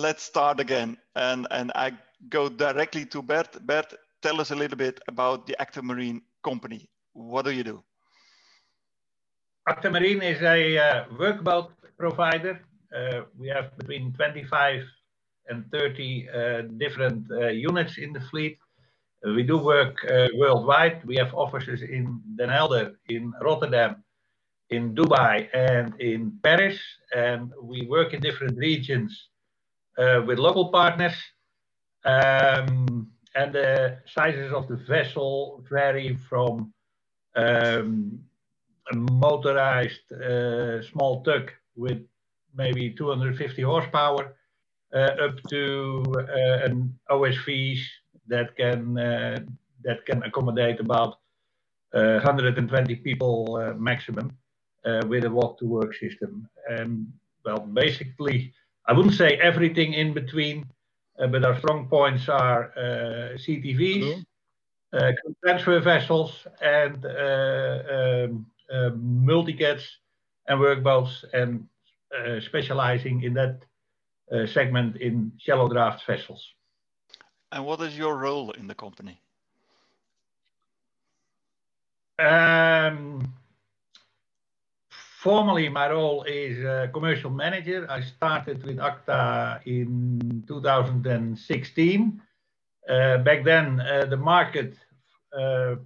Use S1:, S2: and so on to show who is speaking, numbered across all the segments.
S1: let's start again. And, and I go directly to Bert. Bert, tell us a little bit about the Acta Marine company. What do you do?
S2: Acta Marine is a uh, workboat provider. Uh, we have between 25 and 30 uh, different uh, units in the fleet. We do work uh, worldwide. We have offices in Den Helder, in Rotterdam, in Dubai, and in Paris. And we work in different regions with local partners. Um, and the sizes of the vessel vary from um, a motorized uh, small tug with maybe 250 horsepower uh, up to uh, an OSVs that can that can accommodate about 120 people maximum with a walk to work system. And well, basically, I wouldn't say everything in between, uh, but our strong points are uh, CTVs, uh, transfer vessels, and um, multicats and workboats, and specializing in that segment in shallow draft vessels.
S1: And what is your role in the company?
S2: Um, formally, my role is commercial manager. I started with ACTA in 2016. Uh, back then, uh, the market uh,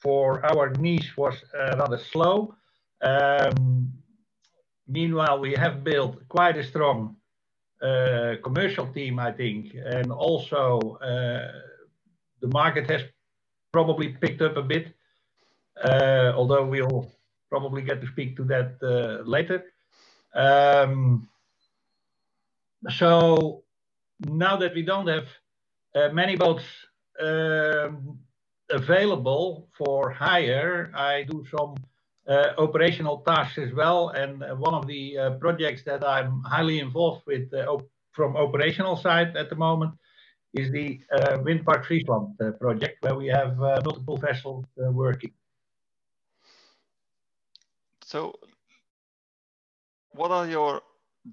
S2: for our niche was uh, rather slow. Um, meanwhile, we have built quite a strong uh, commercial team, I think, and also the market has probably picked up a bit. although we'll probably get to speak to that uh, later. Um, so now that we don't have uh, many boats um, available for hire, I do some uh, operational tasks as well. And one of the uh, projects that I'm highly involved with uh, op from operational side at the moment is the uh, Wind Park Friesland project, where we have multiple vessels working.
S1: So what are your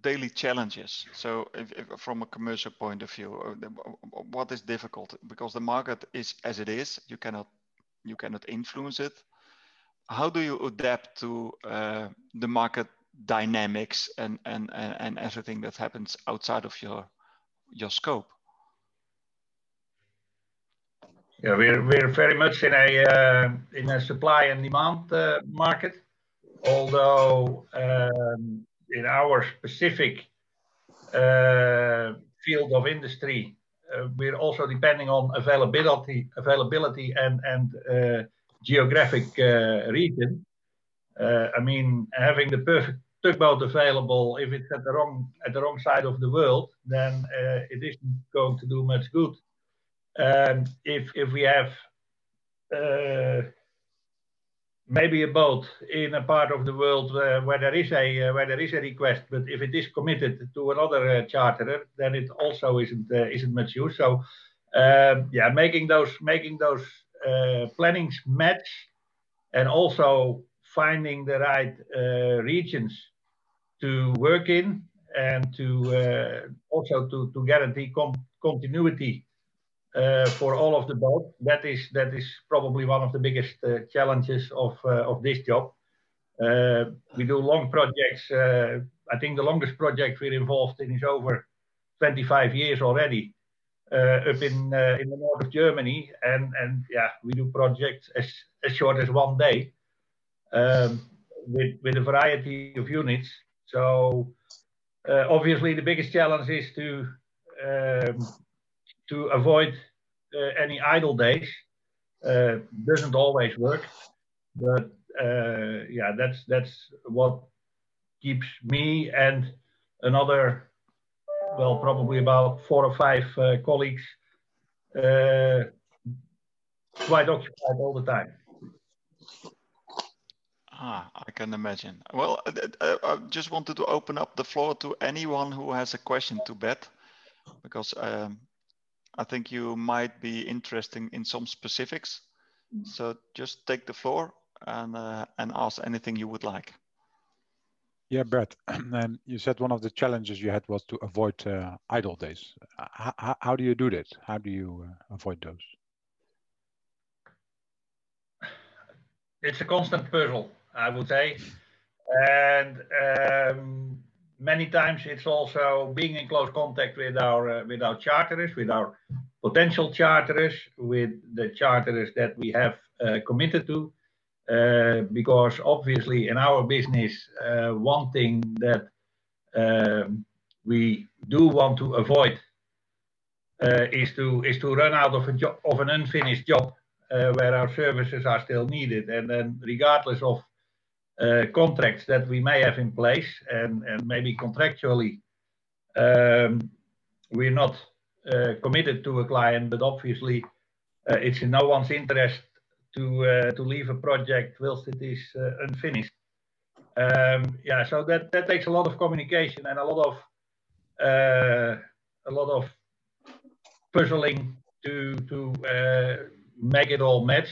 S1: daily challenges? So if, if, from a commercial point of view, uh, what is difficult? Because the market is as it is, you cannot, you cannot influence it. How do you adapt to uh, the market dynamics and, and, and, everything that happens outside of your, your scope?
S2: Yeah, we're, we're very much in a, uh, in a supply and demand uh, market although um, in our specific uh, field of industry, uh, we're also depending on availability, availability and and uh, geographic uh, region. Uh, I mean, having the perfect tugboat available, if it's at the wrong at the wrong side of the world, then uh, it isn't going to do much good. Um, if if we have maybe a boat in a part of the world uh, where there is a uh, where there is a request, but if it is committed to another uh, charterer, then it also isn't uh, isn't much use. So um, yeah, making those making those uh, plannings match, and also finding the right uh, regions to work in, and to also to to guarantee continuity uh, for all of the boat. That is that is probably one of the biggest uh, challenges of uh, of this job. we do long projects. I think the longest project we're involved in is over 25 years already. Uh, up in uh, in the north of Germany, and and yeah, we do projects as as short as one day, um, with with a variety of units. So uh, obviously, the biggest challenge is to um, to avoid uh, any idle days. Uh, doesn't always work, but uh, yeah, that's that's what keeps me and another, well, probably about four or five colleagues quite occupied all the time.
S1: Ah, I can imagine. Well, I just wanted to open up the floor to anyone who has a question to Bert, because um, I think you might be interested in some specifics. Mm. So just take the floor and uh, and ask anything you would like.
S3: Yeah, Bert, um, you said one of the challenges you had was to avoid uh, idle days. How, how, do you do that? How do you uh, avoid those?
S2: It's a constant puzzle, I would say. And um, many times it's also being in close contact with our uh, with our charterers, with our potential charterers, with the charterers that we have uh, committed to, uh, because obviously in our business, uh, one thing that um, we do want to avoid uh, is to is to run out of a job of an unfinished job uh, where our services are still needed, and then regardless of contracts that we may have in place, and and maybe contractually, um, we're not uh, committed to a client, but obviously it's in no one's interest to uh, to leave a project whilst it is uh, unfinished. Um, yeah, so that that takes a lot of communication and a lot of uh, a lot of puzzling to to make it all match.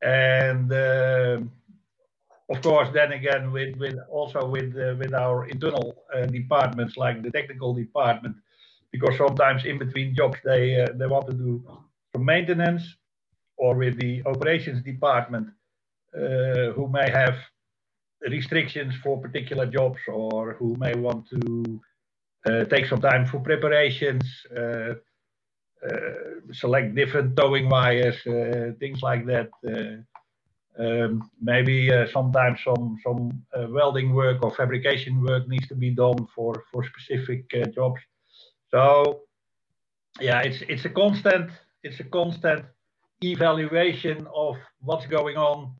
S2: And of course, then again, with, with also with uh, with our internal uh, departments like the technical department, because sometimes in between jobs they uh, they want to do some maintenance, or with the operations department uh, who may have restrictions for particular jobs or who may want to uh, take some time for preparations, uh, uh select different towing wires, uh, things like that. Uh, um, maybe sometimes some some welding work or fabrication work needs to be done for for specific jobs. So yeah, it's it's a constant it's a constant evaluation of what's going on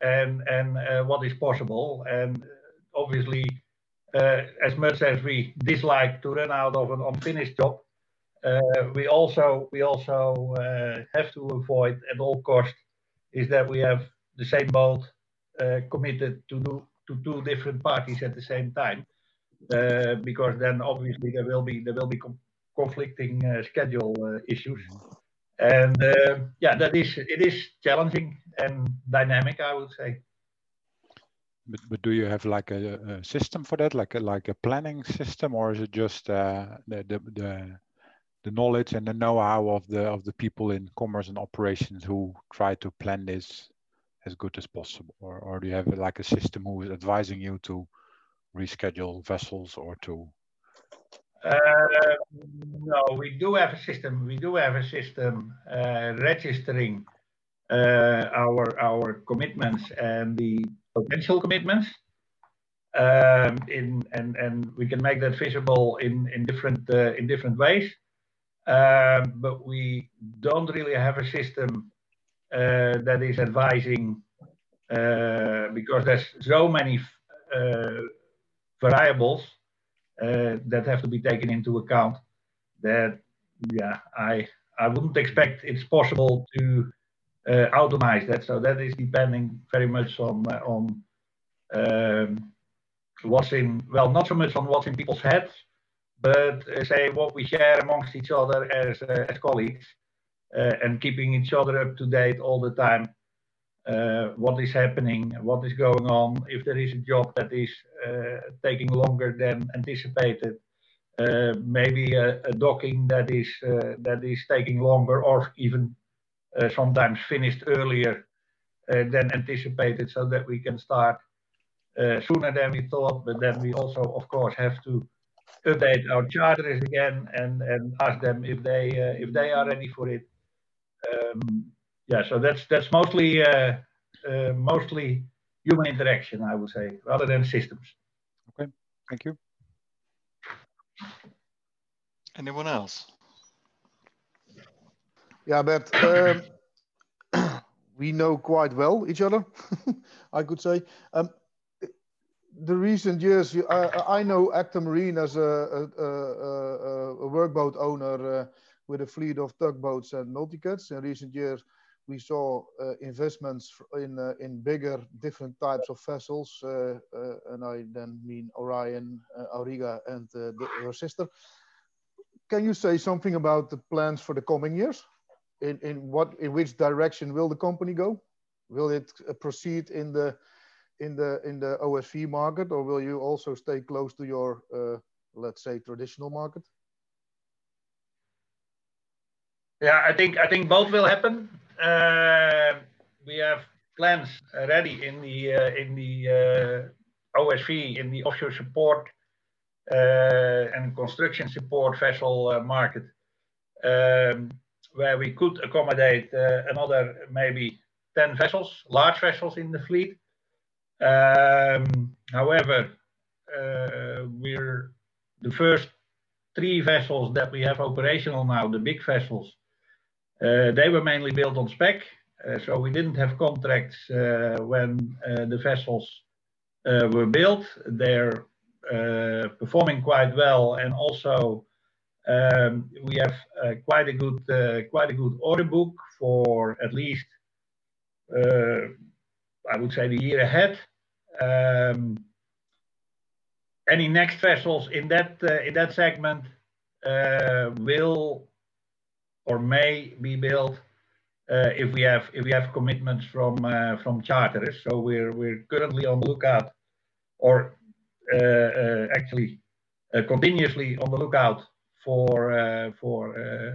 S2: and and uh, what is possible. And obviously, uh, as much as we dislike to run out of an unfinished job, uh, we also we also uh, have to avoid at all cost is that we have the same boat uh, committed to do to two different parties at the same time, uh, because then obviously there will be there will be conflicting schedule issues. And uh, yeah, that is it is challenging and dynamic, I would say.
S3: But, but do you have like a, a system for that, like a, like a planning system, or is it just uh, the, the, the the knowledge and the know-how of the of the people in commerce and operations who try to plan this as good as possible, or or do you have like a system who is advising you to reschedule vessels or to
S2: uh, no, we do have a system. We do have a system uh, registering uh, our our commitments and the potential commitments. Um, in and and we can make that visible in in different uh, in different ways. Um, but we don't really have a system that is advising uh, because there's so many variables uh, that have to be taken into account. That yeah, I I wouldn't expect it's possible to uh, automate that. So that is depending very much on uh, on um, what's in well, not so much on what's in people's heads, but uh, say what we share amongst each other as as colleagues, and keeping each other up to date all the time uh, what is happening, what is going on, if there is a job that is uh, taking longer than anticipated, uh, maybe a, docking that is uh, that is taking longer or even uh, sometimes finished earlier uh, than anticipated, so that we can start sooner than we thought. But then we also, of course, have to update our charters again and ask them if they if they are ready for it. Um, yeah, so that's that's mostly uh, uh, mostly human interaction, I would say, rather than systems.
S3: Okay, thank you.
S1: Anyone else?
S4: Yeah, but um, we know quite well each other, I could say. Um, the recent years, I, I know Acta Marine as a, a, a, a workboat owner uh, with a fleet of tugboats and multicats. In recent years, we saw uh, investments in uh, in bigger different types of vessels, uh, and I then mean Orion, Auriga, and the, her sister. Can you say something about the plans for the coming years? In in what in which direction will the company go? Will it proceed in the in the in the OSV market, or will you also stay close to your, uh, let's say, traditional market?
S2: Yeah, I think I think both will happen. Uh, we have plans ready in the uh, in the uh, OSV in the offshore support uh, and construction support vessel uh, market, um, where we could accommodate uh, another maybe 10 vessels, large vessels in the fleet. Um, however, we're the first three vessels that we have operational now, the big vessels, Eh, they were mainly built on spec. Uh, so we didn't have contracts uh, when the vessels were built. They're performing quite well, and also we have quite a good quite a good order book for at least I would say the year ahead. Um, any next vessels in that in that segment will or may be built uh, if we have if we have commitments from uh, from charterers. So we're we're currently on the lookout, or uh, uh, actually uh, continuously on the lookout for for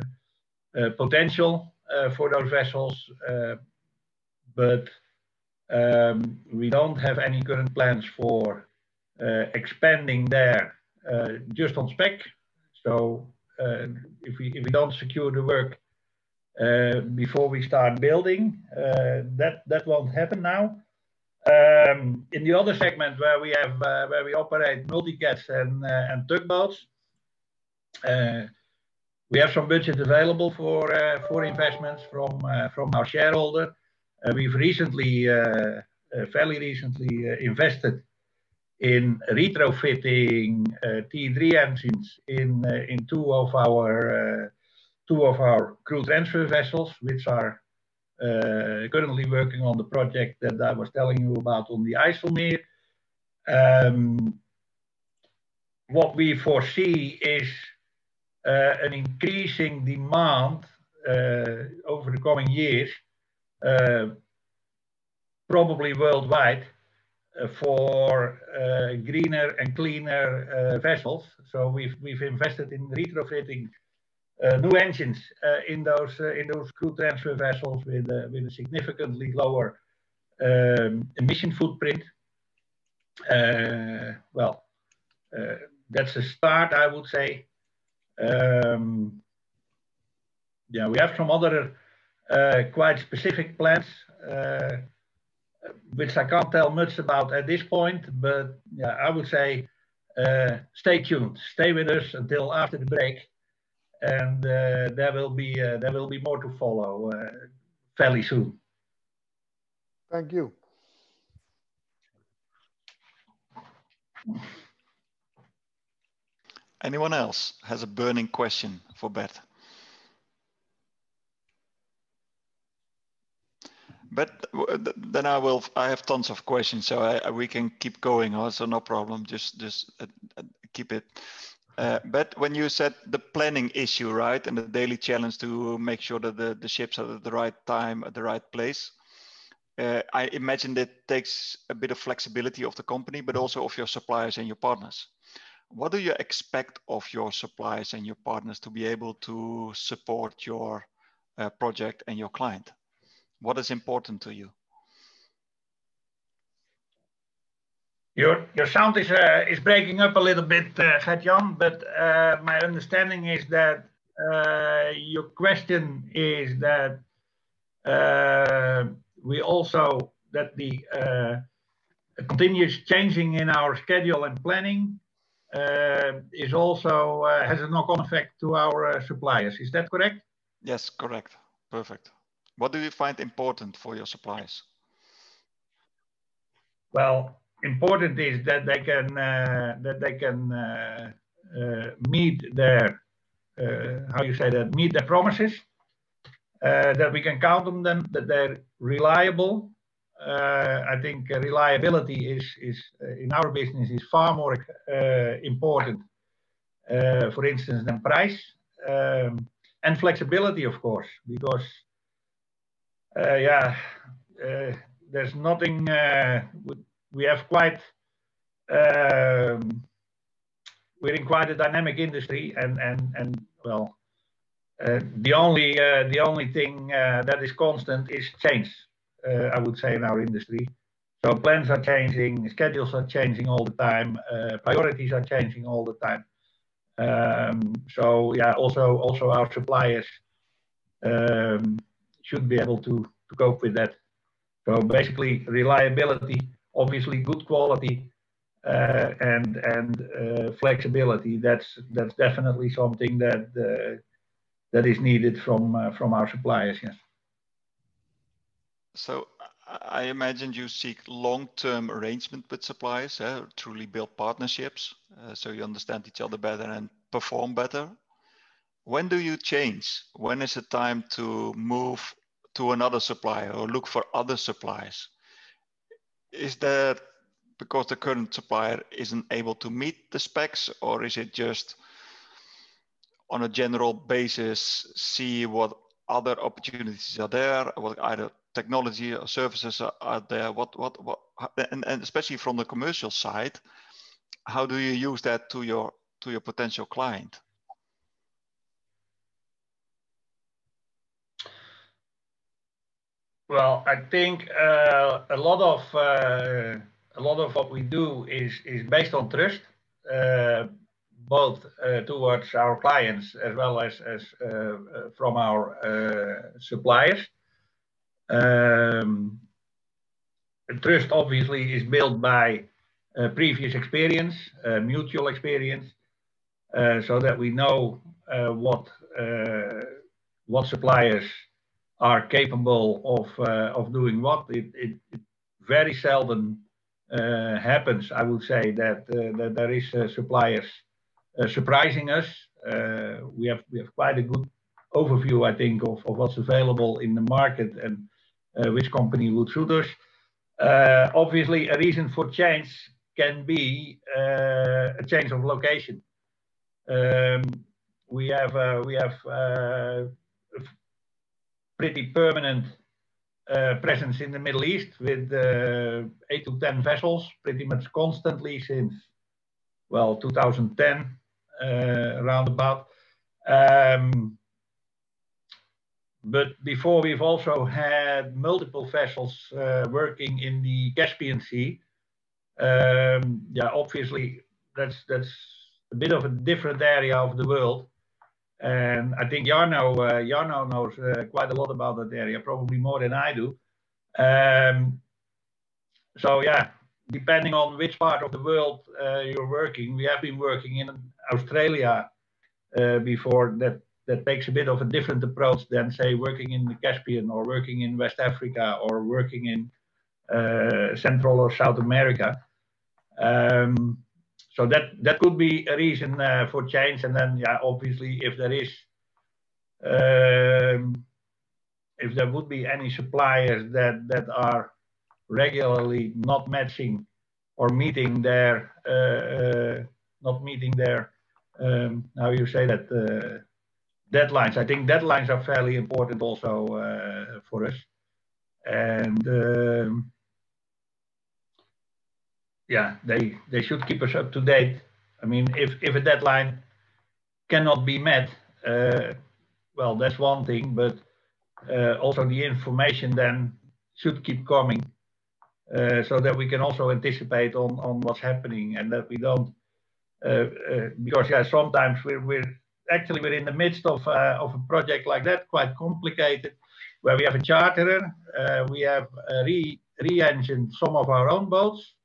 S2: potential for those vessels, but um, we don't have any current plans for expanding there just on spec. So if we if we don't secure the work uh, before we start building. Uh, that that won't happen now. Um, in the other segment where we have uh, where we operate multicats and and tugboats, we have some budget available for uh, for investments from uh, from our shareholder. Uh, we've recently, fairly recently, invested in retrofitting T3 engines in in two of our two of our crew transfer vessels, which are uh, currently working on the project that I was telling you about on the IJsselmeer. Um, what we foresee is uh, an increasing demand uh, over the coming years, probably worldwide, for greener and cleaner vessels. So we've we've invested in retrofitting uh, new engines uh, in those uh, in those crew transfer vessels with with a significantly lower um, emission footprint. well, that's a start, I would say. Um, yeah, we have some other uh, quite specific plans, uh, which I can't tell much about at this point. But yeah, I would say uh, stay tuned, stay with us until after the break, and uh, there will be uh, there will be more to follow uh, fairly soon.
S4: Thank you.
S1: Anyone else has a burning question for Bert? But then I will. I have tons of questions, so I, we can keep going. Also, no problem. Just just uh, keep it. Uh, but when you said the planning issue, right, and the daily challenge to make sure that the, the ships are at the right time, at the right place, uh, I imagine that takes a bit of flexibility of the company, but also of your suppliers and your partners. What do you expect of your suppliers and your partners to be able to support your uh, project and your client? What is important to you?
S2: Your your sound is uh, is breaking up a little bit, uh, Gert-Jan, but uh, my understanding is that uh, your question is that uh, we also that the uh, continuous changing in our schedule and planning uh, is also has a knock-on effect to our suppliers. Is that correct?
S1: Yes, correct. Perfect. What do you find important for your suppliers?
S2: Well, important is that they can uh, that they can uh, uh, meet their how you say that meet their promises. that we can count on them. That they're reliable. I think reliability is is in our business is far more important. for instance, than price um, and flexibility, of course, because yeah, there's nothing uh, we have quite um, we're in quite a dynamic industry, and and and well, uh, the only uh, the only thing uh, that is constant is change. Uh, I would say in our industry. So plans are changing, schedules are changing all the time, uh, priorities are changing all the time. Um, so yeah, also also our suppliers um, should be able to to cope with that. So basically, reliability, obviously good quality, uh, and and uh, flexibility. That's that's definitely something that uh, that is needed from uh, from our suppliers. Yes.
S1: So I imagine you seek long-term arrangement with suppliers, eh? truly build partnerships, uh, so you understand each other better and perform better. When do you change? When is the time to move to another supplier or look for other suppliers? Is that because the current supplier isn't able to meet the specs, or is it just on a general basis see what other opportunities are there, what either technology or services are, are there? What, what, what, and, and especially from the commercial side, how do you use that to your to your potential client?
S2: Well, I think uh, a lot of uh, a lot of what we do is is based on trust, uh, both uh, towards our clients as well as as uh, uh, from our suppliers. Um, trust obviously is built by previous experience, mutual experience, so that we know what what suppliers are capable of of doing what. It, it, it very seldom uh, happens, I would say that uh, that there is uh, suppliers surprising us. we have we have quite a good overview, I think, of, of what's available in the market and which company would suit us. obviously, a reason for change can be a change of location. Um, we have uh, we have uh, pretty permanent uh, presence in the Middle East with uh, eight to 10 vessels, pretty much constantly since, well, 2010, uh, roundabout. Um, but before we've also had multiple vessels uh, working in the Caspian Sea. Um, yeah, obviously that's that's a bit of a different area of the world. And I think Jarno, uh, Jarno knows uh, quite a lot about that area, probably more than I do. Um, so yeah, depending on which part of the world uh, you're working, we have been working in Australia uh, before. That that takes a bit of a different approach than say working in the Caspian or working in West Africa or working in uh, Central or South America. Um, so that that could be a reason uh, for change. And then, yeah, obviously, if there is, um, if there would be any suppliers that that are regularly not matching or meeting their uh, uh, not meeting their um, how you say that uh, deadlines. I think deadlines are fairly important also uh, for us, and. Um, yeah, they they should keep us up to date. I mean, if if a deadline cannot be met, uh, well, that's one thing, but uh, also the information then should keep coming, uh, so that we can also anticipate on on what's happening and that we don't. Uh, uh, because yeah, sometimes we're we're actually we're in the midst of uh, of a project like that, quite complicated, where we have a charterer, we have re re-engined some of our own boats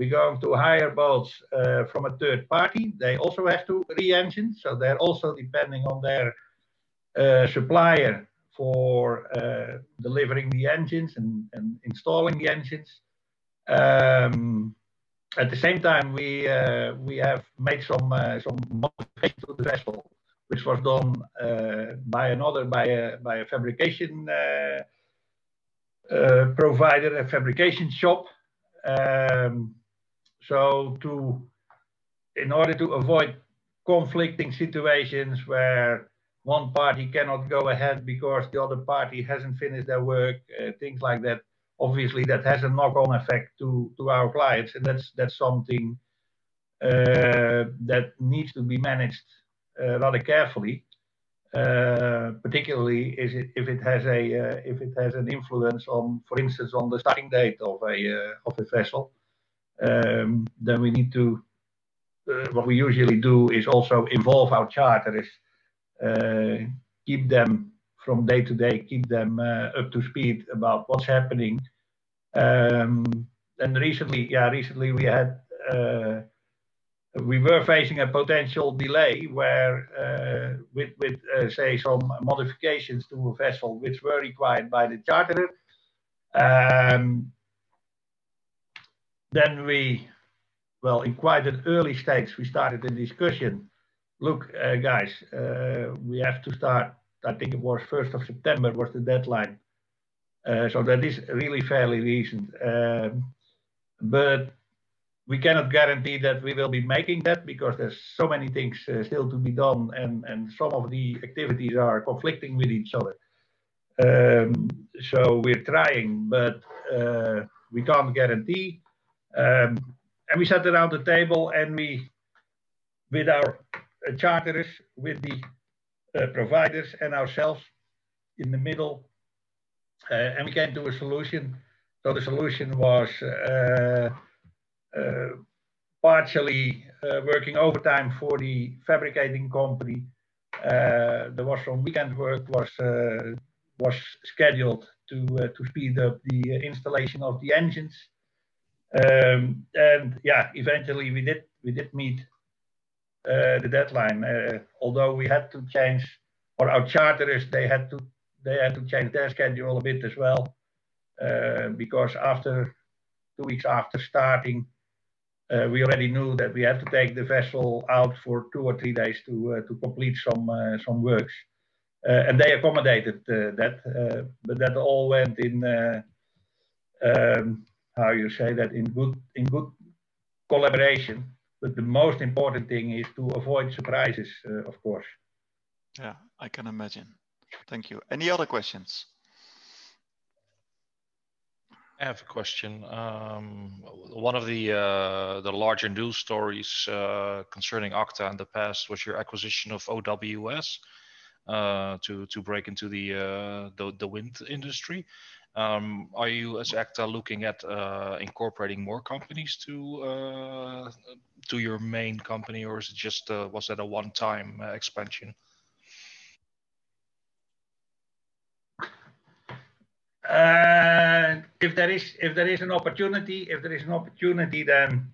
S2: we're going to hire boats uh, from a third party. They also have to re-engine, so they're also depending on their uh, supplier for uh, delivering the engines and, and, installing the engines. Um, at the same time, we uh, we have made some uh, some modification to the vessel, which was done uh, by another by a by a fabrication provider, a fabrication shop. Um, so to, in order to avoid conflicting situations where one party cannot go ahead because the other party hasn't finished their work, uh, things like that. obviously that has a knock-on effect to to our clients, and that's that's something uh, that needs to be managed uh, rather carefully. Uh, particularly it, if it has a uh, if it has an influence on, for instance, on the starting date of a uh, of a vessel, um, then we need to. Uh, what we usually do is also involve our charters, keep them from day to day, keep them up to speed about what's happening. Um, and recently, yeah, recently we had we were facing a potential delay where uh, with, with uh, say some modifications to a vessel which were required by the charterer. Um, then we, well, in quite an early stage, we started a discussion. Look, uh, guys, uh, we have to start. I think it was 1st of September was the deadline. Uh, so that is really fairly recent. Um, but we cannot guarantee that we will be making that because there's so many things uh, still to be done and, and some of the activities are conflicting with each other. Um, so we're trying, but uh, we can't guarantee. Um, and we sat around the table and we, with our uh, charters, with the uh, providers and ourselves in the middle, uh, and we came to a solution. So the solution was partially working overtime for the fabricating company. There was some weekend work was was scheduled to to speed up the installation of the engines. Um, and yeah, eventually we did we did meet uh, the deadline. Uh, although we had to change, or our charters they had to they had to change their schedule a bit as well, uh, because after two weeks after starting, uh, we already knew that we had to take the vessel out for two or three days to uh, to complete some uh, some works, and they accommodated that. But that all went in um, how you say that in good in good collaboration. But the most important thing is to avoid surprises, of course.
S1: Yeah, I can imagine. Thank you. Any other questions?
S5: I have a question. Um, one of the uh, the larger news stories uh, concerning Acta in the past was your acquisition of OWS uh, to to break into the uh, the, the, wind industry. Um, are you, as Acta, looking at uh, incorporating more companies to uh, to your main company, or is it just was that a one-time expansion?
S2: Uh, if there is if there is an opportunity, if there is an opportunity, then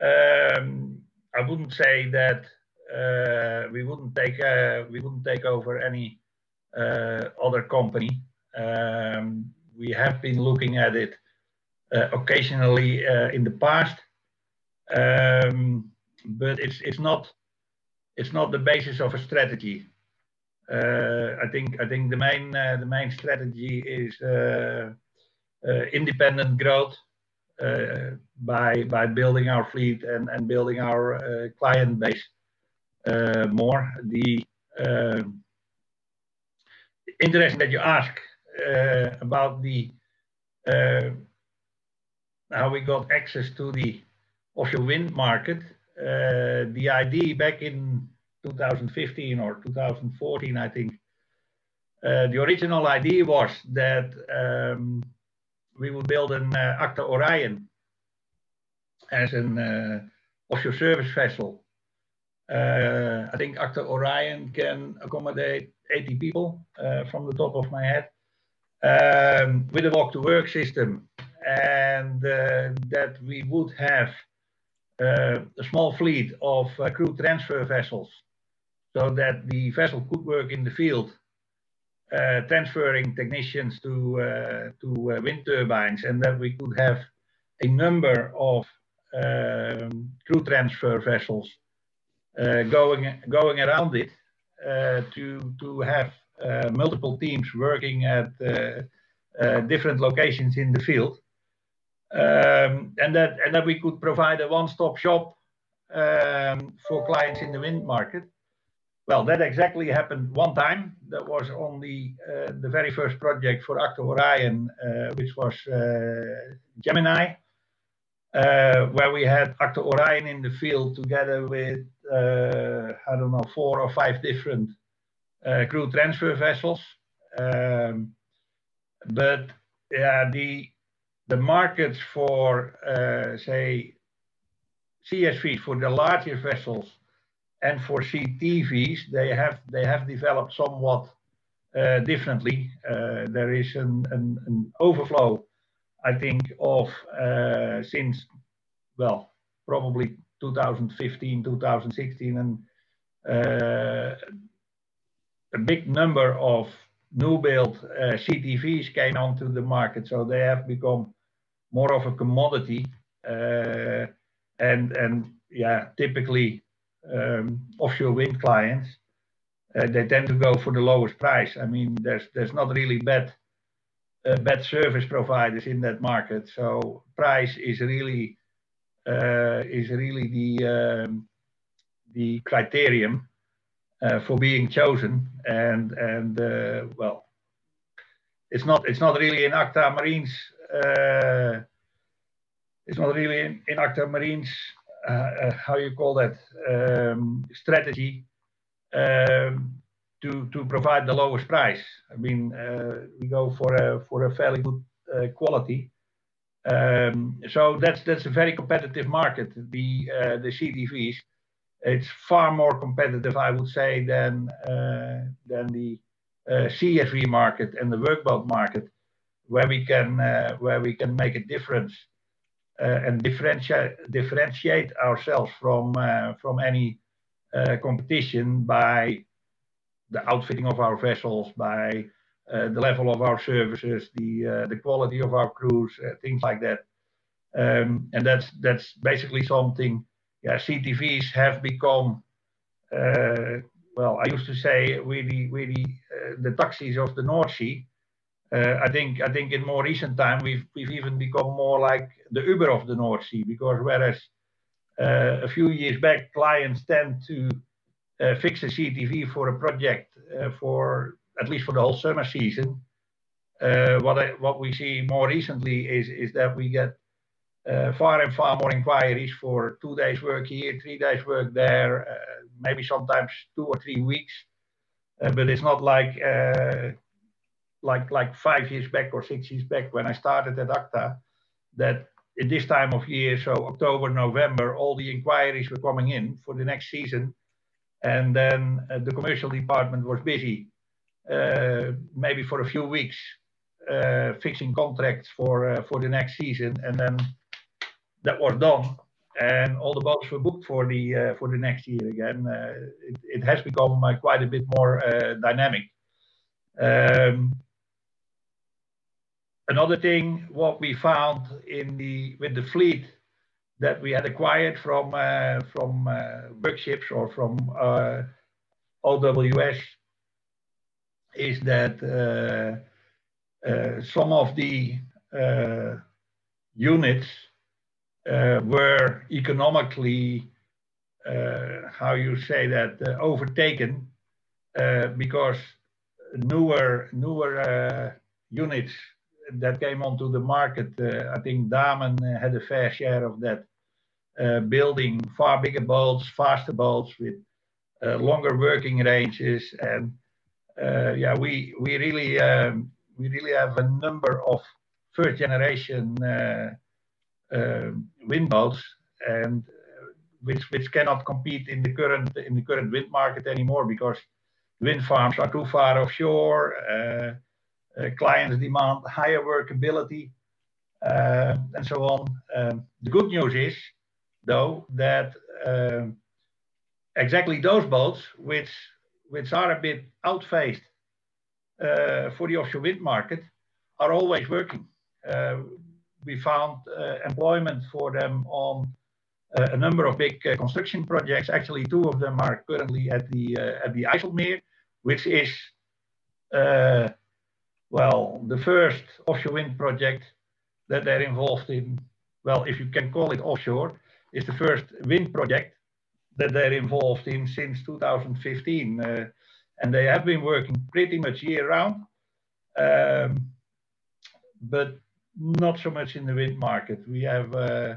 S2: um, I wouldn't say that uh, we wouldn't take uh, we wouldn't take over any uh, other company. Um, we have been looking at it uh, occasionally uh, in the past, um, but it's it's not it's not the basis of a strategy. Uh, I think I think the main the main strategy is independent growth by by building our fleet and and building our client base more. The interesting that you ask about the how we got access to the offshore wind market. Uh, the idea back in 2015 or 2014, I think. Uh, the original idea was that um, we would build an uh, Acta Orion as an uh, offshore service vessel. Uh, I think Acta Orion can accommodate 80 people uh, from the top of my head um, with a walk to work system. And uh, that we would have a small fleet of crew transfer vessels so that the vessel could work in the field, uh, transferring technicians to, uh, to uh, wind turbines, and that we could have a number of um, crew transfer vessels uh, going, going around it uh, to, to have uh, multiple teams working at different locations in the field. Um, and that and that we could provide a one-stop shop um, for clients in the wind market. well, that exactly happened one time. That was on the uh, the very first project for Acta Orion, uh, which was uh, Gemini, uh, where we had Acta Orion in the field together with uh, I don't know four or five different uh, crew transfer vessels. Um, but yeah, the the markets for say CSVs for the larger vessels and for CTVs, they have they have developed somewhat uh, differently. Uh, there is an, an, an, overflow, I think, of uh, since well probably 2015, 2016, and a big number of new build uh, CTVs came onto the market, so they have become more of a commodity. Uh, and and yeah, typically um, offshore wind clients, uh, they tend to go for the lowest price. I mean, there's there's not really bad uh, bad service providers in that market. So price is really uh, is really the um, the criterion uh, for being chosen. And and uh, well, it's not it's not really in Acta Marine's. Uh, it's not really in, in Acta Marine's uh, uh, how you call that um, strategy um, to to provide the lowest price. I mean, uh, we go for a for a fairly good quality. Um, so that's that's a very competitive market. The the CTVs, it's far more competitive, I would say, than than the uh, CSV market and the workboat market, where we can uh, where we can make a difference uh, and differentiate differentiate ourselves from uh, from any uh, competition by the outfitting of our vessels, by the level of our services, the the quality of our crews, things like that. Um, and that's that's basically something. Yeah, CTVs have become well, I used to say really, really uh, the taxis of the North Sea. Uh, I think I think in more recent time we've we've even become more like the Uber of the North Sea because whereas uh, a few years back clients tend to uh, fix a CTV for a project uh, for at least for the whole summer season. Uh, what I, what we see more recently is is that we get uh, far and far more inquiries for two days work here, three days work there, maybe sometimes two or three weeks. but it's not like like like five years back or six years back when I started at ACTA, that at this time of year, so October, November, all the inquiries were coming in for the next season, and then uh, the commercial department was busy, uh, maybe for a few weeks, uh, fixing contracts for uh, for the next season, and then that was done, and all the boats were booked for the uh, for the next year again. Uh, it, it, has become quite a bit more dynamic. Um, another thing, what we found in the with the fleet that we had acquired from uh, from uh, Workships or from uh, OWS is that uh, uh, some of the uh, were economically, how you say that, overtaken because newer newer units that came onto the market, uh, I think Damen uh, had a fair share of that, uh, building far bigger boats, faster boats with longer working ranges. And yeah, we we really um, we really have a number of first generation wind boats and which which cannot compete in the current in the current wind market anymore because wind farms are too far offshore. Uh, uh, clients demand higher workability, uh, and so on. Um, the good news is, though, that um, exactly those boats, which which are a bit outphased uh, for the offshore wind market, are always working. Uh, we found uh, employment for them on uh, a number of big construction projects. Actually, two of them are currently at the at the IJsselmeer, which is well, the first offshore wind project that they're involved in, well, if you can call it offshore, is the first wind project that they're involved in since 2015, uh, and they have been working pretty much year round, um, but not so much in the wind market. We have uh,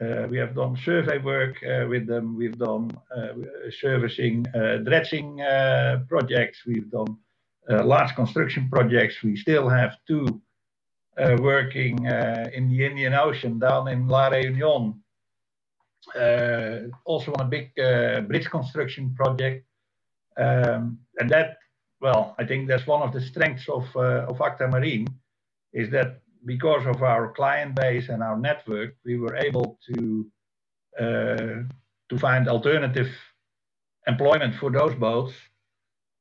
S2: uh, we have done survey work uh, with them. We've done servicing, dredging projects. We've done large construction projects. We still have two working in the Indian Ocean down in La Réunion also on a big bridge construction project. Um, and that, well, I think that's one of the strengths of, uh, of Acta Marine is that because of our client base and our network, we were able to to find alternative employment for those boats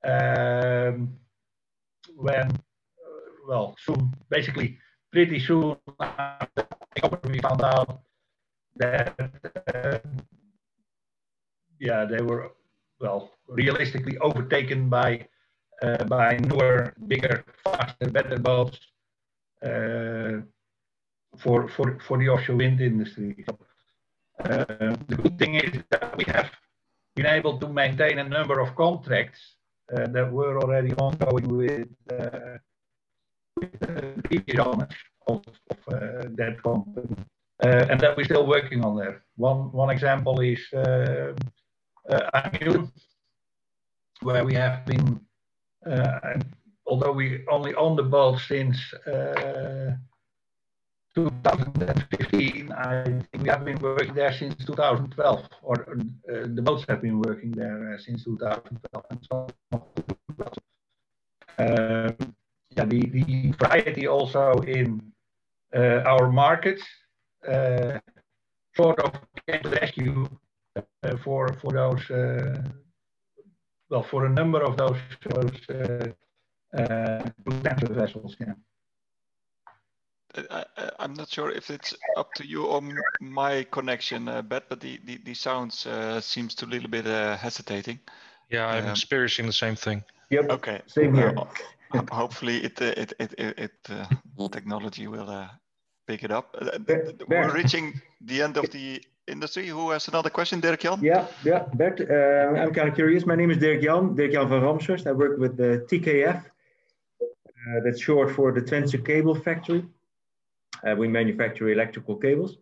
S2: um, when, well, soon, basically pretty soon we found out that uh, yeah they were well realistically overtaken by uh, by newer, bigger, faster, better boats. uh, for for for the offshore wind industry. Uh, the good thing is that we have been able to maintain a number of contracts uh, that were already ongoing with, uh, with the previous owners of, of that company. Uh, and that we're still working on there. One one example is uh, uh, where we have been, although we only own the boat since 2015. I think we have been working there since 2012, or uh, the boats have been working there uh, since 2012. And so, uh, yeah, the, the variety also in our markets uh, sort of came to rescue uh, for for those uh, well for a number of those those uh, vessels. Yeah.
S1: I, am not sure if it's up to you or my connection, uh, Bert, but the, the, the sounds uh, seems to a little bit uh, hesitating.
S5: Yeah, I'm um, experiencing the same thing.
S4: Yep.
S1: Okay.
S4: Same here.
S1: hopefully, it it it it, it technology will pick it up. Uh, we're reaching the end of the industry. Who has another question? Dirk Jan?
S6: Yeah, yeah, Bert, uh, I'm kind of curious. My name is Dirk Jan, Dirk Jan van Ramshorst. I work with the TKF. Uh, that's short for the Twentse Cable Factory. Uh, we manufacture electrical cables.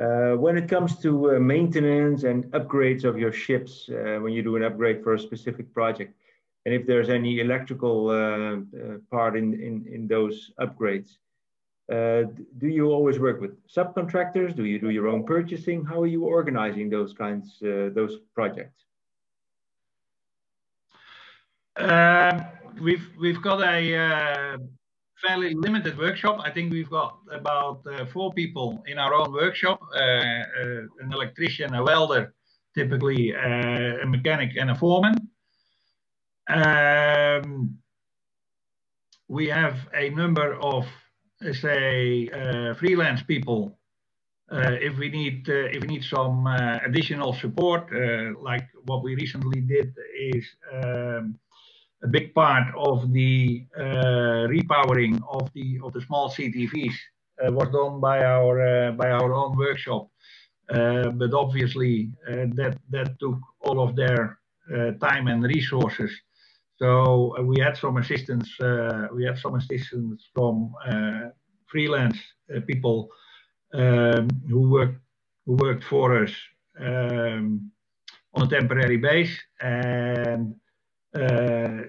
S6: Uh, when it comes to uh, maintenance and upgrades of your ships, when you do an upgrade for a specific project, and if there's any electrical part in, in, in those upgrades, uh, do you always work with subcontractors? Do you do your own purchasing? How are you organizing those kinds, uh, those projects?
S2: Um, we've we've got a uh, fairly limited workshop. I think we've got about uh, four people in our own workshop: uh, uh, an electrician, a welder, typically a mechanic, and a foreman. Um, we have a number of say uh, freelance people uh, if we need uh, if we need some additional support like what we recently did is um, a big part of the repowering of the of the small CTVs was done by our by our own workshop uh, but obviously uh, that that took all of their uh, time and resources. So we had some assistance. we had some assistance from freelance uh, people um, who work who worked for us um, on a temporary base, and uh,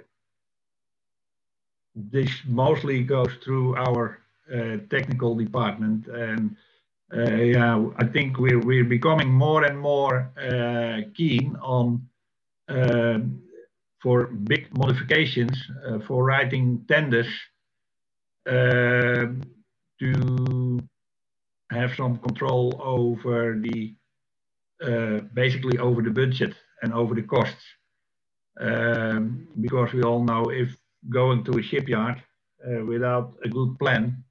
S2: this mostly goes through our uh, technical department and. Uh, yeah, I think we're we're becoming more and more uh, keen on uh, for big modifications for writing tenders to have some control over the basically over the budget and over the costs. Um, because we all know if going to a shipyard uh, without a good plan,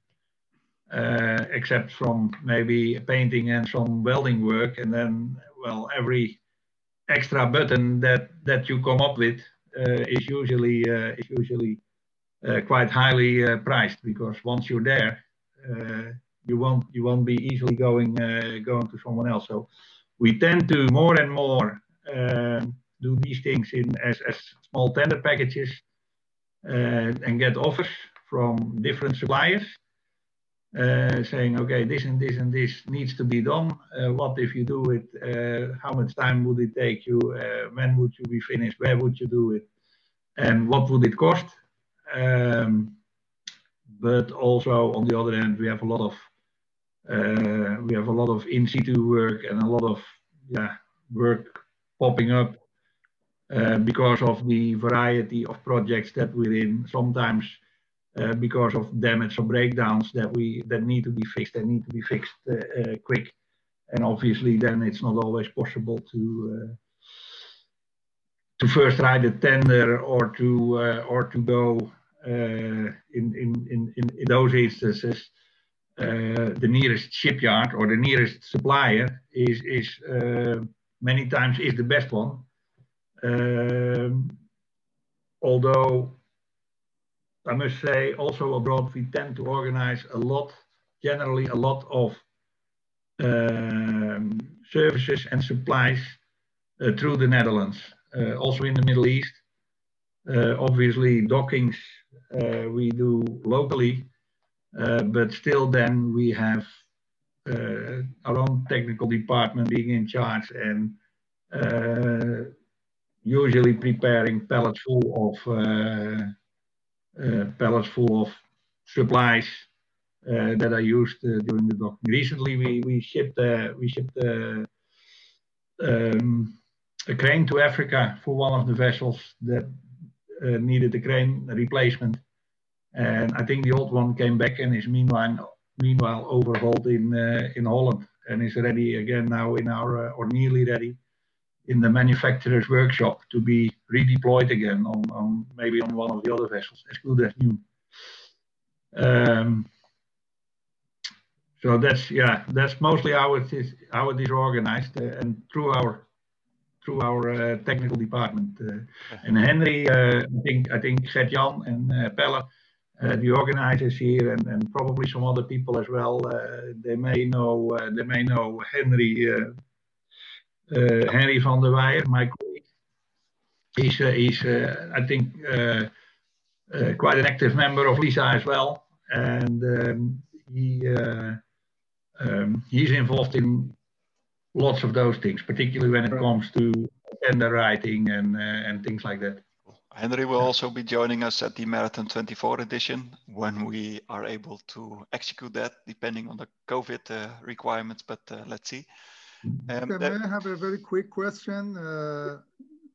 S2: uh, except from maybe painting and some welding work, and then well every extra button that that you come up with uh, is usually uh, is usually uh, quite highly priced because once you're there, uh, you won't you won't be easily going uh, going to someone else. So we tend to more and more um, do these things in as, as small tender packages uh, and get offers from different suppliers uh, saying, okay, this and this and this needs to be done. Uh, what if you do it? How much time would it take you? When would you be finished? Where would you do it? And what would it cost? Um, but also on the other hand, we have a lot of uh, we have a lot of in situ work and a lot of yeah work popping up because of the variety of projects that we're in. Sometimes uh, because of damage or breakdowns that we that need to be fixed and need to be fixed uh, uh, quick. And obviously, then it's not always possible to uh, to first write a tender or to or to go in, in, in, in those instances uh, the nearest shipyard or the nearest supplier is is uh, many times is the best one. Um, although I must say, also abroad, we tend to organize a lot, generally a lot of um, services and supplies uh, through the Netherlands, uh, also in the Middle East. Uh, obviously, dockings uh, we do locally, uh, but still then we have uh, our own technical department being in charge and usually preparing pallets full of pallets full of supplies uh, that are used uh, during the docking. Recently, we we shipped uh, we shipped um, a crane to Africa for one of the vessels that needed a crane replacement. And I think the old one came back and is meanwhile meanwhile overhauled in uh, in Holland and is ready again now in our uh, or nearly ready in the manufacturer's workshop to be redeployed again on, on maybe on one of the other vessels as good as new. Um, so that's yeah that's mostly how it is how it is organized uh, and through our through our uh, technical department. Uh, and Henry, uh, I think I think Gert Jan and uh, Pelle uh, the organizers here and, and probably some other people as well. Uh, they may know uh, they may know Henry Henry van der Weijer, my colleague. He's he's I think quite an active member of LISA as well, and um, he um, he's involved in lots of those things, particularly when it comes to tender writing and and things like that.
S1: Henry will also be joining us at the Marathon 24 edition when we are able to execute that, depending on the COVID uh, requirements, but uh, let's see.
S7: Um, okay, may I have a very quick question? Uh,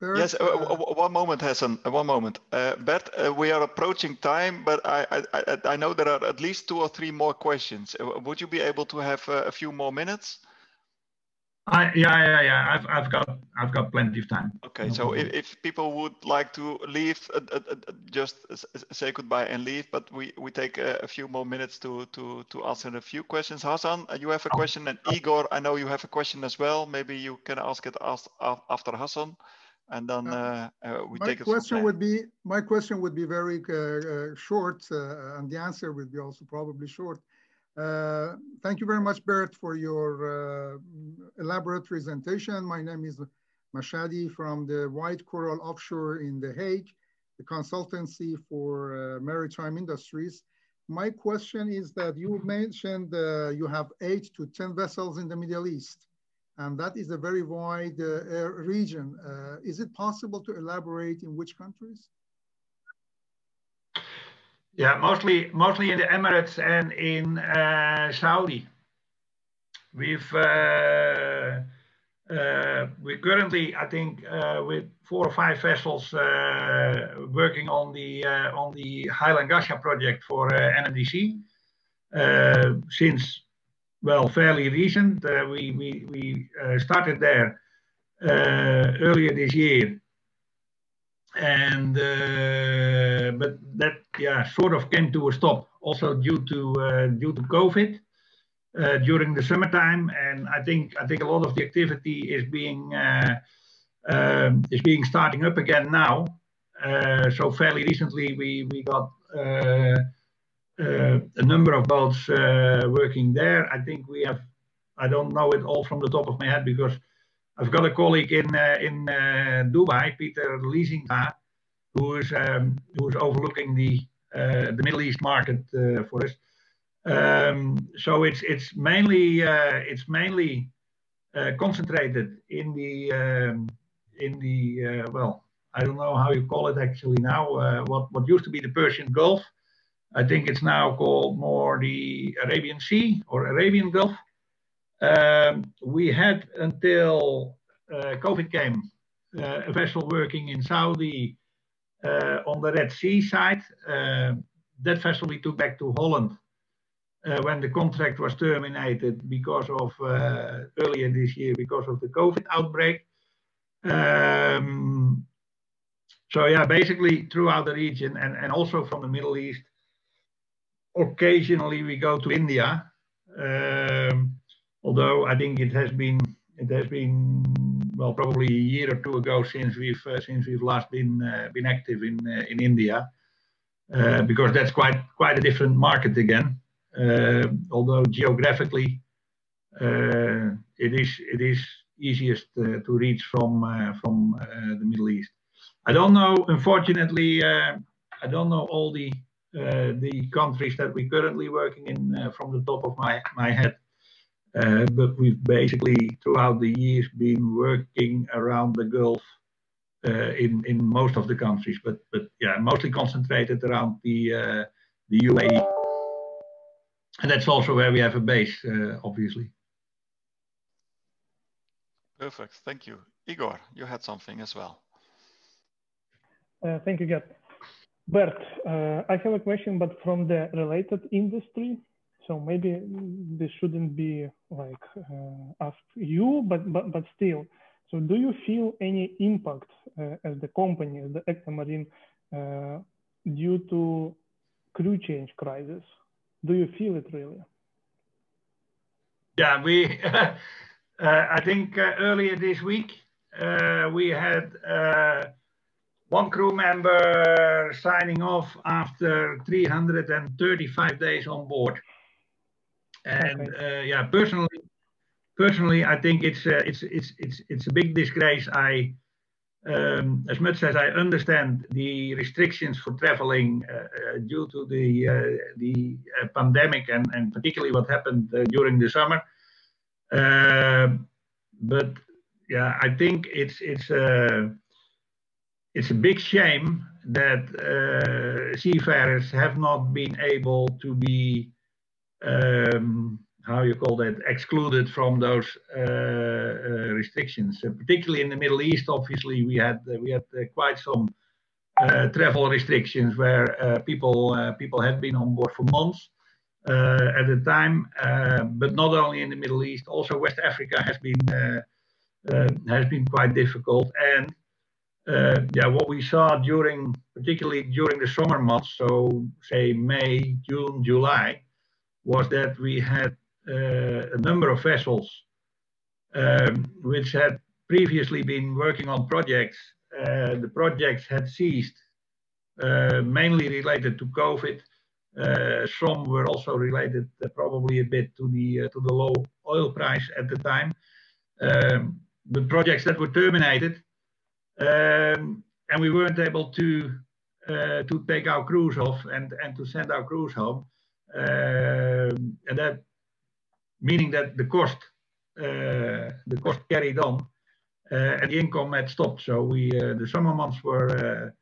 S1: Bert, yes, uh, one moment, Hassan, uh, one moment. Uh, Bert, we are approaching time, but I, I, I, know there are at least two or three more questions. would you be able to have a few more minutes?
S2: I, yeah, yeah, yeah. I've, I've got, I've got plenty of time.
S1: Okay, no so if, if, people would like to leave, uh, uh, uh, just say goodbye and leave. But we, we take a, a, few more minutes to, to, to answer a few questions. Hassan, you have a question, and Igor, I know you have a question as well. Maybe you can ask it after Hassan, and then uh, uh, we
S7: my
S1: take
S7: it. My question would be, my question would be very uh, short, and the answer would be also probably short. Uh, thank you very much, Bert, for your uh, elaborate presentation. My name is Mashadi from the White Coral Offshore in The Hague, the consultancy for uh, maritime industries. My question is that you mentioned uh, you have eight to 10 vessels in the Middle East, and that is a very wide uh, region. Is it possible to elaborate in which countries?
S2: Yeah, mostly mostly in the Emirates and in uh, Saudi. We've uh, uh, we currently, I think, uh, with four or five vessels uh, working on the uh, on the Hail Ghasha project for NMDC. since well, fairly recent, we we we started there earlier this year and but that yeah sort of came to a stop also due to uh, due to COVID uh, during the summertime, and I think I think a lot of the activity is being um, is being starting up again now. so fairly recently we we got. Uh, a number of boats uh, working there. I think we have, I don't know it all from the top of my head because I've got a colleague in in Dubai, Peter Leasinga, who is um, who is overlooking the the Middle East market for us. Um, so it's it's mainly it's mainly concentrated in the um, in the well I don't know how you call it actually now. Uh, what what used to be the Persian Gulf, I think it's now called more the Arabian Sea or Arabian Gulf. Um, we had until uh, COVID came uh, a vessel working in Saudi uh, on the Red Sea side. Um, that vessel we took back to Holland uh, when the contract was terminated because of uh, earlier this year because of the COVID outbreak. Um, so yeah, basically throughout the region and, and also from the Middle East. Occasionally we go to India, um, although I think it has been it has been well probably a year or two ago since we've uh, since we've last been uh, been active in uh, in India, uh, because that's quite quite a different market again. Uh, although geographically it is it is easiest to reach from from the Middle East. I don't know, unfortunately, I don't know all the the countries that we're currently working in from the top of my, my head. Uh, but we've basically throughout the years been working around the Gulf uh, in in most of the countries, but but yeah, mostly concentrated around the uh, the UAE, and that's also where we have a base, obviously.
S1: Perfect, thank you, Igor. You had something as well.
S8: Uh, thank you, Gert. Bert, uh, I have a question, but from the related industry. So maybe this shouldn't be like uh, asked you, but, but but still. So do you feel any impact uh, as the company, as the Acta Marine, uh, due to crew change crisis? Do you feel it really?
S2: Yeah, we. I think earlier this week we had one crew member signing off after 335 days on board. And okay. uh, yeah, personally, personally, I think it's uh, it's it's it's it's a big disgrace. I, um, as much as I understand the restrictions for traveling uh, uh due to the uh, the uh, pandemic and and particularly what happened during the summer, but yeah, I think it's it's a it's a big shame that uh, seafarers have not been able to be um, how you call that excluded from those uh, uh, restrictions. Uh, particularly in the Middle East, obviously we had uh, we had uh, quite some travel restrictions where people people had been on board for months at the time. but not only in the Middle East, also West Africa has been has been quite difficult and uh, yeah, what we saw during, particularly during the summer months, so say May, June, July, was that we had uh, a number of vessels um, which had previously been working on projects. Uh, the projects had ceased, uh, mainly related to COVID. Uh, some were also related uh, probably a bit to the to the low oil price at the time. Um, the projects that were terminated um, and we weren't able to uh, to take our crews off and, and to send our crews home. And that meaning that the cost uh, the cost carried on uh, and the income had stopped. So we uh, the summer months were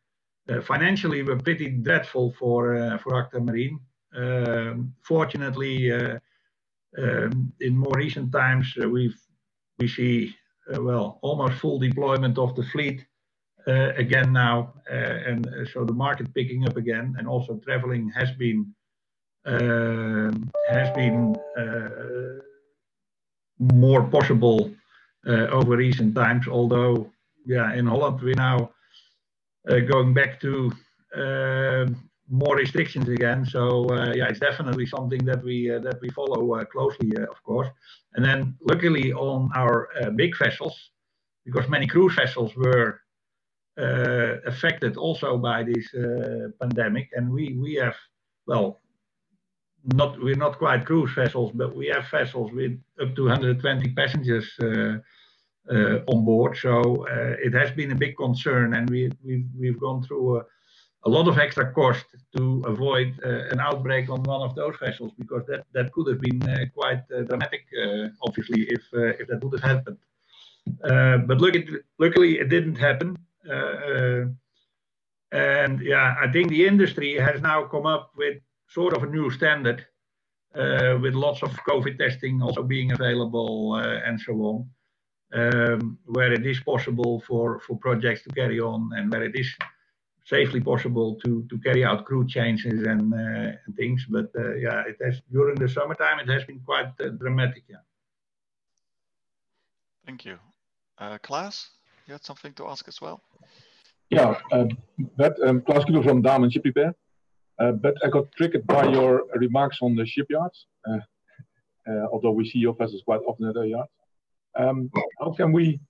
S2: uh, uh, financially were pretty dreadful for for Acta Marine. Um, fortunately, um, in more recent times, we've we see uh, well, almost full deployment of the fleet uh, again now. Uh, and so the market picking up again, and also traveling has been has been more possible over recent times. Although, yeah, in Holland, we're now going back to um, more restrictions again. So uh, yeah, it's definitely something that we uh, that we follow uh, closely, of course. And then luckily on our big vessels, because many cruise vessels were affected also by this pandemic, and we we have well. Not we're not quite cruise vessels, but we have vessels with up to 120 passengers uh, uh, on board. So uh, it has been a big concern, and we've gone through a lot of extra cost to avoid an outbreak on one of those vessels, because that could have been quite dramatic, obviously, if that would have happened. But luckily, it didn't happen. And yeah, I think the industry has now come up with sort of a new standard, uh, with lots of COVID testing also being available, uh, and so on. Um, where it is possible for for projects to carry on, and where it is safely possible to to carry out crew changes and uh, things. But yeah, it has during the summertime, it has been quite dramatic, yeah.
S1: Thank you. Klaas, you had something to ask as well?
S9: Yeah, but um, Klaas Keeler from Damen Ship Repair. Uh, but I got triggered by your remarks on the shipyards, uh, uh, although we see your vessels quite often at the yard. Um, how can we,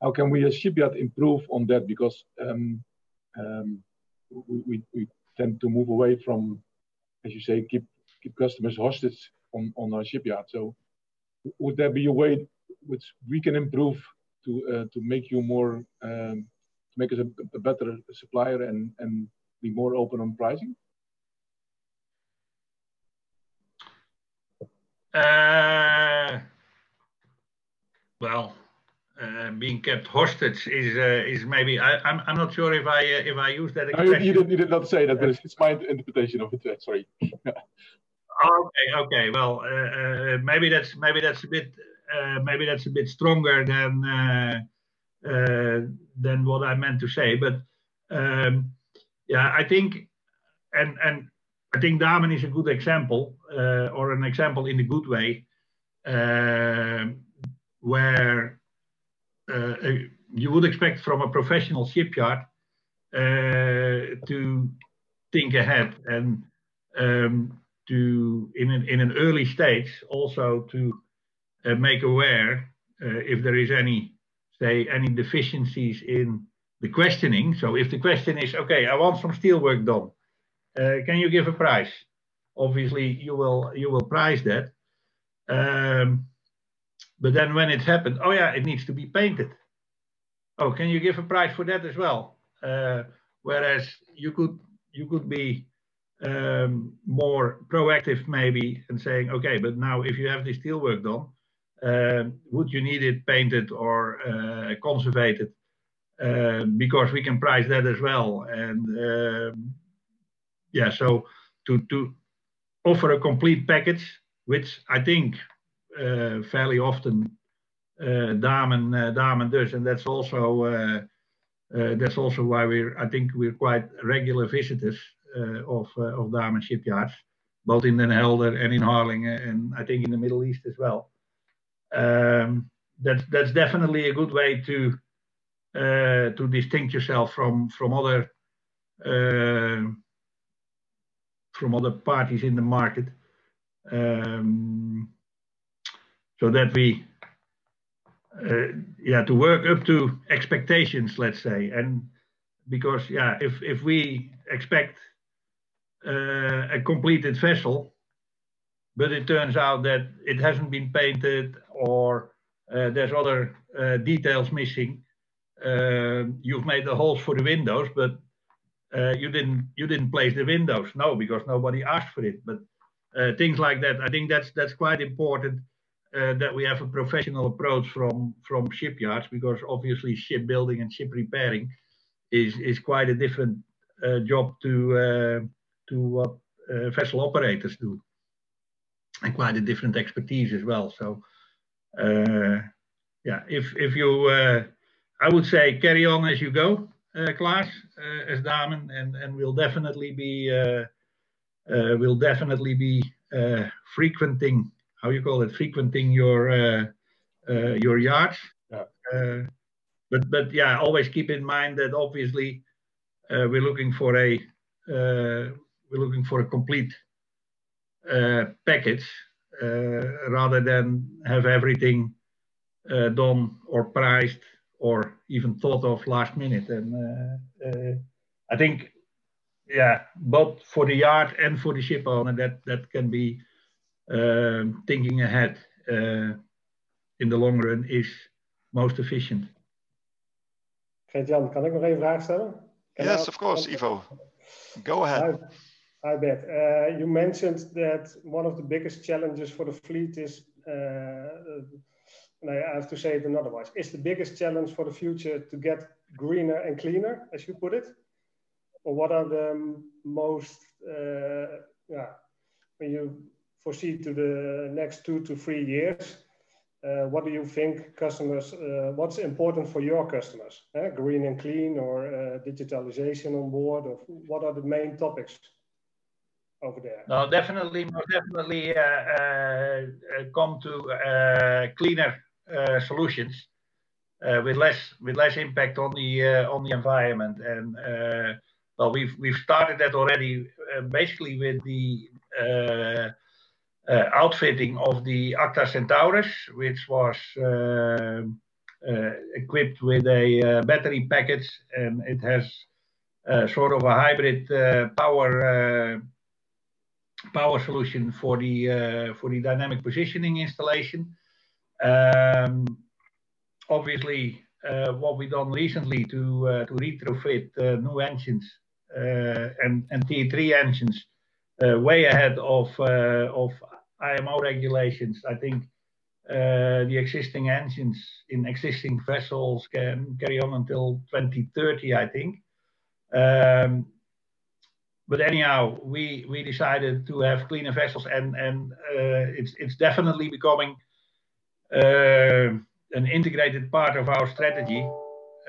S9: how can we as shipyard, improve on that? Because um, um, we tend to move away from, as you say, keep keep customers hostage on on our shipyard. So would there be a way which we can improve to to make you more, to make us a better supplier and and be more open on pricing?
S2: Uh, well, uh, being kept hostage is uh, is maybe... I'm I'm not sure if I if I use that expression.
S9: You did not say that, but it's my interpretation of it. Sorry.
S2: Okay. okay. Well, maybe that's maybe that's a bit maybe that's a bit stronger than than what I meant to say. But um, yeah, I think Damen is a good example, uh, or an example in a good way, uh, where uh, you would expect from a professional shipyard to think ahead and um, to, in an early stage, also to make aware if there is any, say, any deficiencies in the questioning. So if the question is, "Okay, I want some steel work done, Uh, can you give a price?" Obviously, you will you will price that. Um, but then when it happened, "Oh, yeah, it needs to be painted." "Oh, can you give a price for that as well?" Uh, whereas you could you could be um, more proactive maybe and saying, "Okay, but now if you have this steel work done, um, would you need it painted or uh, conservated? Because we can price that as well." And yeah, so to to offer a complete package, which I think uh, fairly often Damen Damen does, and that's also uh, uh, that's also why we're, I think we're quite regular visitors of of Damen shipyards, both in Den Helder and in Harlingen, and I think in the Middle East as well. Um, that's that's definitely a good way to to distinct yourself from other parties in the market. Um, so that we, uh, yeah, to work up to expectations, let's say. And because, yeah, if we expect uh, a completed vessel, but it turns out that it hasn't been painted or uh, there's other details missing, you've made the holes for the windows, but Uh, you didn't you didn't place the windows. No, because nobody asked for it. But uh, things like that, I think that's that's quite important uh, that we have a professional approach from shipyards, because obviously shipbuilding and ship repairing is is quite a different job to to what vessel operators do, and quite a different expertise as well. So, yeah, if if you... I would say carry on as you go, Eh, Klaas, eh, as Damen, and we'll definitely be eh, will definitely be frequenting, how you call it? Frequenting your your yards.
S9: Yeah.
S2: But yeah, always keep in mind that obviously, we're looking for a we're looking for a complete package rather than have everything done or priced or even thought of last minute. And I think, yeah, both for the yard and for the shipowner, that can be thinking ahead in the long run is most efficient.
S10: Gert-Jan, kan ik nog één vraag stellen?
S1: Can yes, of course, Ivo. Go ahead.
S10: I, I bet. Uh, you mentioned that one of the biggest challenges for the fleet is, uh, I have to say it another way, is the biggest challenge for the future to get greener and cleaner, as you put it? Or what are the most, uh, yeah, when you foresee to the next two to three years, uh, what do you think customers, uh, what's important for your customers? Uh, green and clean or uh, digitalization on board? Or what are the main topics over there?
S2: No, definitely, definitely uh, uh, come to cleaner Uh, solutions uh, with less with less impact on the uh, on the environment. And well, we've we've started that already, basically with the uh, outfitting of the Acta Centaurus, which was uh, uh, equipped with a battery package, and it has sort of a hybrid power power solution for the for the dynamic positioning installation. Um, obviously, uh, what we've done recently to uh, retrofit uh, new engines and Tier 3 engines way ahead of IMO regulations, I think the existing engines in existing vessels can carry on until 2030, I think. Um, but anyhow, we decided to have cleaner vessels, and it's it's definitely becoming an integrated part of our strategy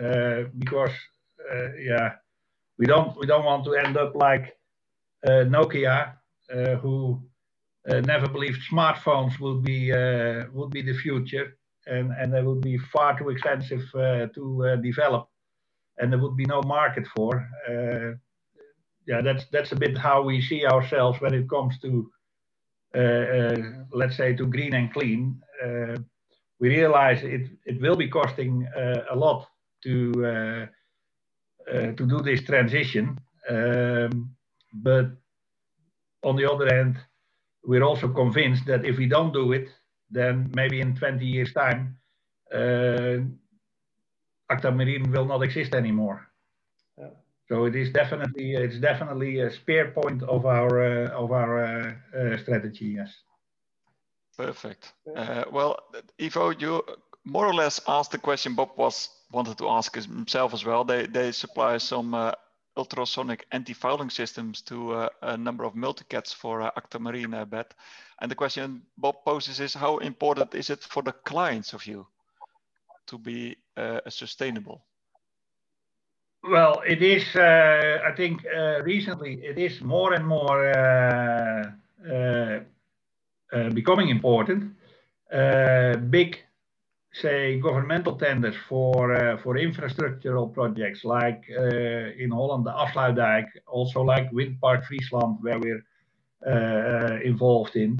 S2: uh, because uh, yeah, we don't we don't want to end up like uh, Nokia, who uh, never believed smartphones would be uh, would be the future, and and they would be far too expensive uh, to develop, and there would be no market for. yeah, that's that's a bit how we see ourselves when it comes to, let's say, to green and clean. We realize it it will be costing a lot to to do this transition, um, but on the other hand, we're also convinced that if we don't do it, then maybe in 20 years' time, uh, Acta Marine will not exist anymore. Yeah. So it is definitely it's definitely a spear point of our uh, of our uh, uh strategy. Yes.
S1: Perfect. Uh, well, Ivo, you more or less asked the question Bob was wanted to ask himself as well. They they supply some uh, ultrasonic anti-fouling systems to uh, a number of multicats for uh, Acta Marine uh, Bert. And the question Bob poses is how important is it for the clients of you to be uh, sustainable?
S2: Well, it is, uh, I think uh, recently it is more and more becoming important. big say governmental tenders for uh, for infrastructural projects like uh, in Holland the Afsluitdijk, also like Windpark Friesland where we're uh, involved in.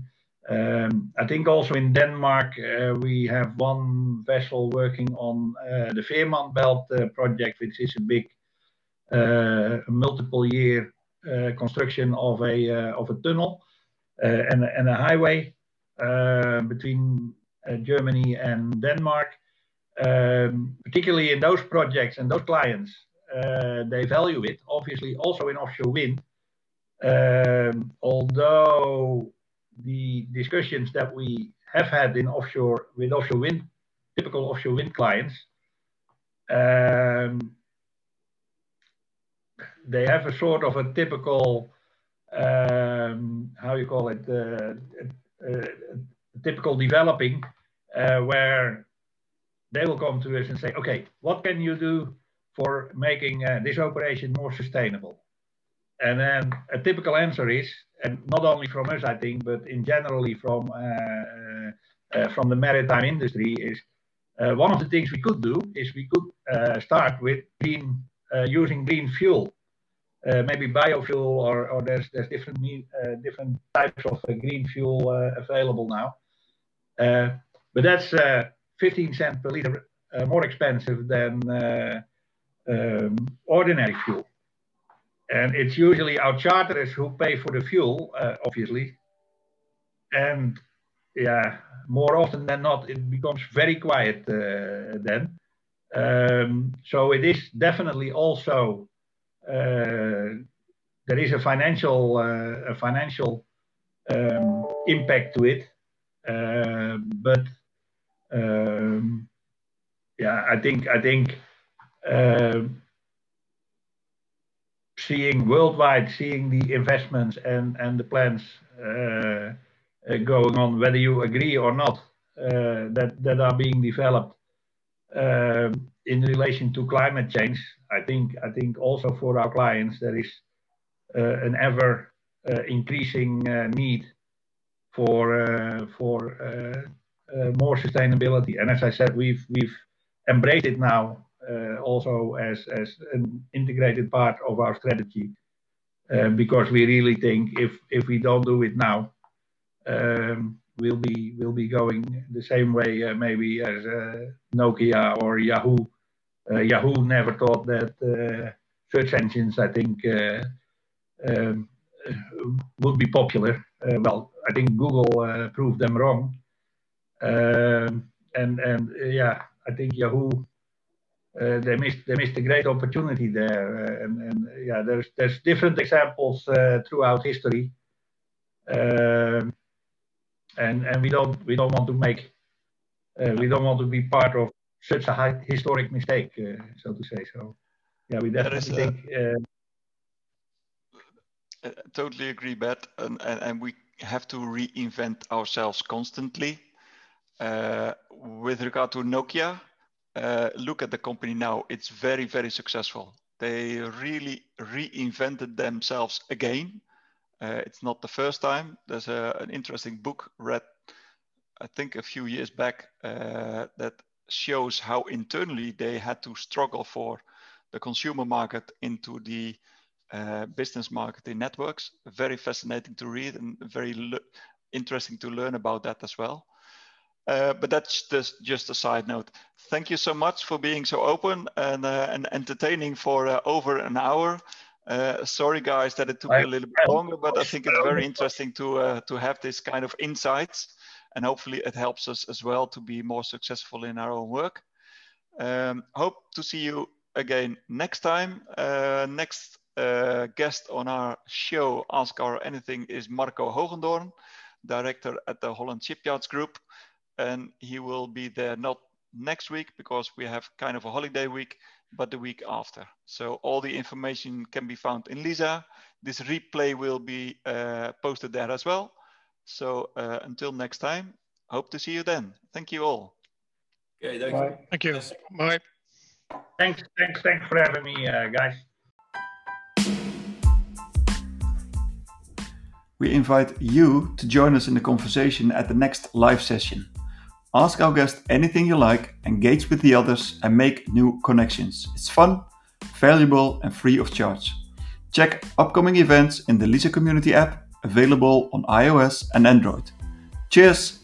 S2: Um, I think also in Denmark uh, we have one vessel working on uh, the Fehmarn Belt uh, project, which is a big multiple year construction of a of a tunnel and, and a highway between uh, Germany and Denmark, um, particularly in those projects and those clients, uh, they value it, obviously also in offshore wind. Um, although the discussions that we have had in offshore with offshore wind, typical offshore wind clients, um, they have a sort of a typical, um, how you call it, uh, uh, typical developing uh, where they will come to us and say, okay, what can you do for making uh, this operation more sustainable? And then a typical answer is, and not only from us, I think, but in generally from uh, uh from the maritime industry, is uh, one of the things we could do is we could uh, start with green, using green fuel, maybe biofuel, or, or there's there's different different types of green fuel available now. Uh, but that's uh, 15 cents per liter uh, more expensive than um, ordinary fuel. And it's usually our charterers who pay for the fuel, obviously. And yeah, more often than not, it becomes very quiet uh, then. Um, so it is definitely also uh, there is a financial uh, a financial um, impact to it, uh, but um, yeah, I think I think seeing worldwide, seeing the investments and and the plans uh, uh, going on, whether you agree or not, uh, that that are being developed in relation to climate change. I think I think also for our clients there is uh, an ever uh, increasing uh, need for for more sustainability. And as I said, we've we've embraced it now also as as an integrated part of our strategy. Uh, because we really think if if we don't do it now, um, we'll be we'll be going the same way uh, maybe as uh, Nokia or Yahoo. Yahoo never thought that search engines, I think, um, would be popular. well, I think Google proved them wrong. Um, and and yeah, I think Yahoo uh, they missed they missed a great opportunity there. Uh, and, and yeah, there's there's different examples uh, throughout history, um, and and we don't we don't want to make we don't want to be part of such a high historic mistake, so to say. So yeah, we definitely think.
S1: I totally agree, Bert, and, and, and we have to reinvent ourselves constantly. Uh, with regard to Nokia, uh, look at the company now. It's very, very successful. They really reinvented themselves again. Uh, it's not the first time. There's a, an interesting book read, I think, a few years back uh, that shows how internally they had to struggle for the consumer market into the uh, business marketing networks. Very fascinating to read and very interesting to learn about that as well. Uh, but that's just, just a side note. Thank you so much for being so open and, uh, and entertaining for uh, over an hour. Uh, sorry, guys, that it took a little bit longer, but I think it's very interesting to uh, to have this kind of insights, and hopefully it helps us as well to be more successful in our own work. Um, hope to see you again next time. next guest on our show, Ask Our Anything, is Marco Hogendoorn, director at the Holland Shipyards Group and he will be there not next week because we have kind of a holiday week, but the week after. So all the information can be found in Lisa. This replay will be uh, posted there as well. So uh, until next time, hope to see you then. Thank you all.
S11: Okay, thank Bye. you.
S5: Thank you. Bye.
S2: Thanks, thanks, thanks for having me, uh, guys.
S1: We invite you to join us in the conversation at the next live session. Ask our guest anything you like, engage with the others, and make new connections. It's fun, valuable, and free of charge. Check upcoming events in the Lisa Community app, available on iOS and Android. Cheers!